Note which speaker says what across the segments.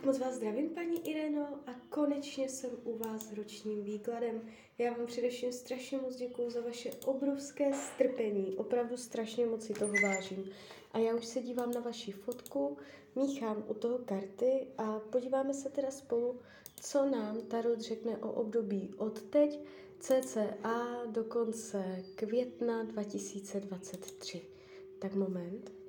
Speaker 1: Tak moc vás zdravím, paní Ireno, a konečně jsem u vás s ročním výkladem. Já vám především strašně moc děkuju za vaše obrovské strpení, opravdu strašně moc si toho vážím. A já už se dívám na vaši fotku, míchám u toho karty a podíváme se teda spolu, co nám Tarot řekne o období od teď, cca do konce května 2023. Tak moment.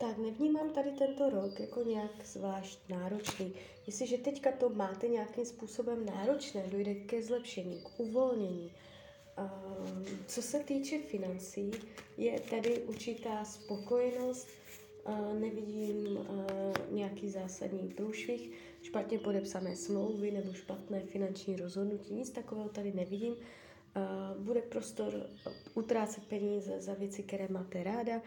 Speaker 1: Tak nevnímám tady tento rok jako nějak zvlášť náročný. Jestliže teďka to máte nějakým způsobem náročné, dojde ke zlepšení, k uvolnění. Um, co se týče financí, je tady určitá spokojenost, uh, nevidím uh, nějaký zásadní průšvih, špatně podepsané smlouvy nebo špatné finanční rozhodnutí, nic takového tady nevidím. Uh, bude prostor utrácet peníze za věci, které máte ráda.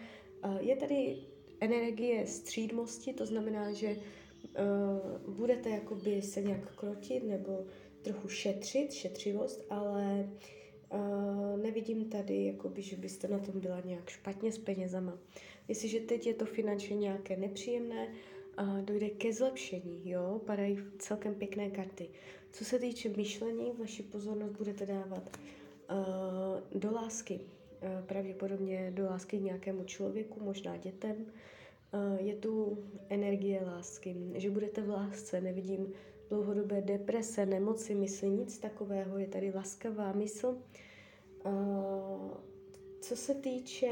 Speaker 1: Je tady energie střídmosti, to znamená, že uh, budete jakoby se nějak krotit nebo trochu šetřit, šetřivost, ale uh, nevidím tady, jakoby, že byste na tom byla nějak špatně s penězama. Jestliže teď je to finančně nějaké nepříjemné, uh, dojde ke zlepšení, jo, padají celkem pěkné karty. Co se týče myšlení, vaši pozornost budete dávat uh, do lásky, pravděpodobně do lásky k nějakému člověku, možná dětem. Je tu energie lásky, že budete v lásce, nevidím dlouhodobé deprese, nemoci, mysli, nic takového, je tady laskavá mysl. Co se týče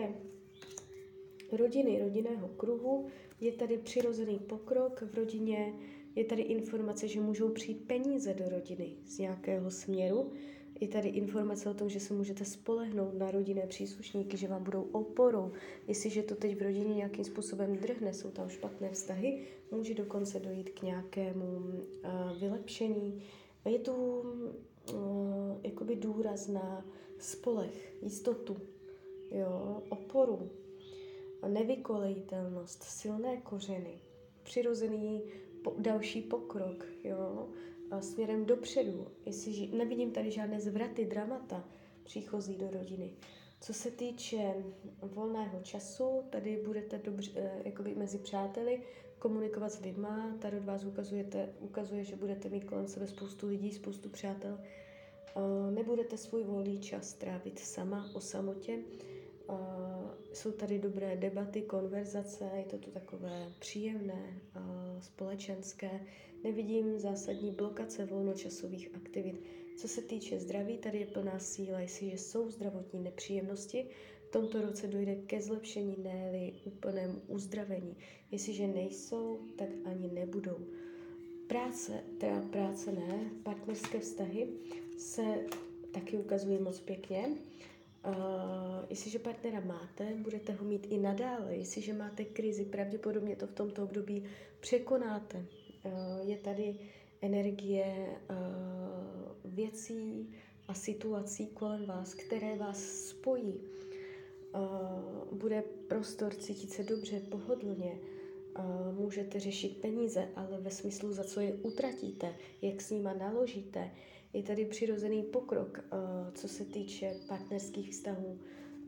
Speaker 1: rodiny, rodinného kruhu, je tady přirozený pokrok v rodině, je tady informace, že můžou přijít peníze do rodiny z nějakého směru, je tady informace o tom, že se můžete spolehnout na rodinné příslušníky, že vám budou oporou. Jestliže to teď v rodině nějakým způsobem drhne, jsou tam špatné vztahy, může dokonce dojít k nějakému uh, vylepšení. Je tu uh, jakoby důraz na spolech, jistotu, jo, oporu, nevykolejitelnost, silné kořeny, přirozený po, další pokrok, jo, směrem dopředu, jestli nevidím tady žádné zvraty, dramata příchozí do rodiny. Co se týče volného času, tady budete dobře, eh, jakoby mezi přáteli komunikovat s lidma. Tady od vás ukazujete, ukazuje, že budete mít kolem sebe spoustu lidí, spoustu přátel. Eh, nebudete svůj volný čas trávit sama o samotě. Jsou tady dobré debaty, konverzace, je to tu takové příjemné, společenské. Nevidím zásadní blokace volnočasových aktivit. Co se týče zdraví, tady je plná síla, jestliže jsou zdravotní nepříjemnosti, v tomto roce dojde ke zlepšení, ne úplnému uzdravení. Jestliže nejsou, tak ani nebudou. Práce, teda práce ne, partnerské vztahy se taky ukazují moc pěkně. Jestliže partnera máte, budete ho mít i nadále. Jestliže máte krizi, pravděpodobně to v tomto období překonáte. Uh, je tady energie uh, věcí a situací kolem vás, které vás spojí. Uh, bude prostor cítit se dobře, pohodlně. Uh, můžete řešit peníze, ale ve smyslu, za co je utratíte, jak s nima naložíte, je tady přirozený pokrok, uh, co se týče partnerských vztahů.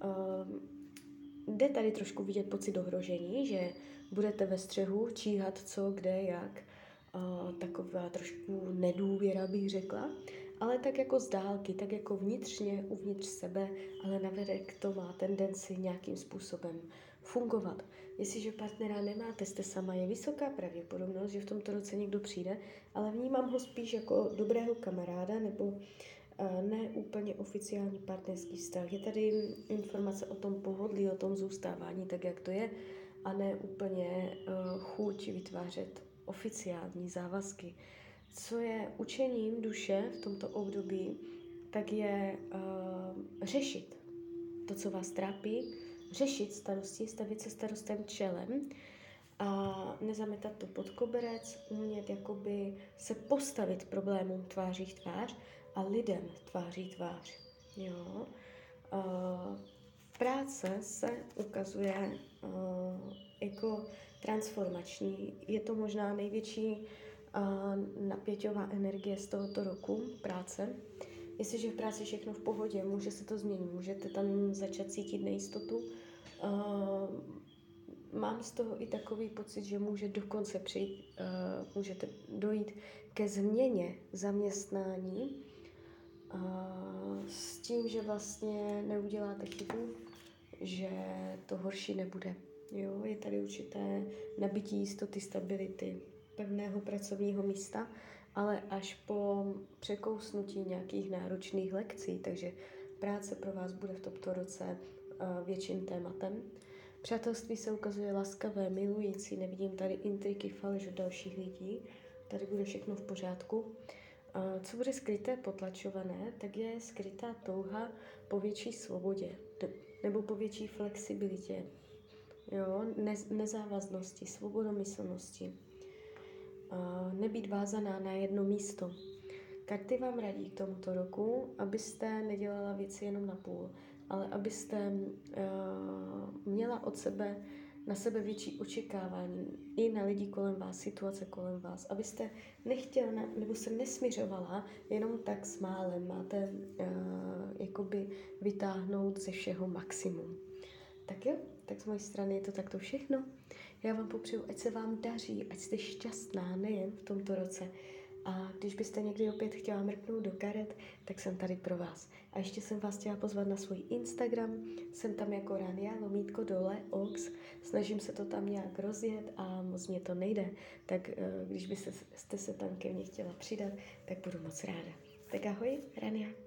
Speaker 1: Uh, jde tady trošku vidět pocit ohrožení, že budete ve střehu číhat co, kde, jak. Uh, taková trošku nedůvěra bych řekla, ale tak jako z dálky, tak jako vnitřně, uvnitř sebe, ale navedek to má tendenci nějakým způsobem fungovat. Jestliže partnera nemáte, jste sama, je vysoká pravděpodobnost, že v tomto roce někdo přijde, ale vnímám ho spíš jako dobrého kamaráda nebo uh, ne úplně oficiální partnerský vztah. Je tady informace o tom pohodlí, o tom zůstávání, tak jak to je, a ne úplně uh, chuť vytvářet oficiální závazky. co je učením duše v tomto období, tak je uh, řešit to, co vás trápí, řešit starosti, stavit se starostem čelem a nezametat to pod koberec, umět jakoby se postavit problémům tváří tvář a lidem tváří tvář. Jo? Uh, práce se ukazuje jako transformační. Je to možná největší napěťová energie z tohoto roku práce. Jestliže v práci všechno v pohodě, může se to změnit, můžete tam začat cítit nejistotu. Uh, mám z toho i takový pocit, že může dokonce přijít, uh, můžete dojít ke změně zaměstnání uh, s tím, že vlastně neuděláte chybu, že to horší nebude. Jo, je tady určité nabití jistoty, stability, pevného pracovního místa, ale až po překousnutí nějakých náročných lekcí, takže práce pro vás bude v tomto roce větším tématem. Přátelství se ukazuje laskavé, milující, nevidím tady intriky, faleš od dalších lidí, tady bude všechno v pořádku. Co bude skryté, potlačované, tak je skrytá touha po větší svobodě nebo po větší flexibilitě, jo, ne, nezávaznosti, svobodomyslnosti. Nebýt vázaná na jedno místo. Karty vám radí k tomuto roku, abyste nedělala věci jenom na půl, ale abyste uh, měla od sebe na sebe větší očekávání i na lidi kolem vás, situace kolem vás, abyste nechtěla nebo se nesměřovala jenom tak s málem. Máte uh, jakoby vytáhnout ze všeho maximum. Tak jo, tak z mojej strany je to takto všechno. Já vám popřeju, ať se vám daří, ať jste šťastná nejen v tomto roce. A když byste někdy opět chtěla mrknout do karet, tak jsem tady pro vás. A ještě jsem vás chtěla pozvat na svůj Instagram. Jsem tam jako Rania, lomítko dole, ox. Snažím se to tam nějak rozjet a moc mě to nejde. Tak eh, když byste se tam ke mně chtěla přidat, tak budu moc ráda. Tak ahoj, Rania.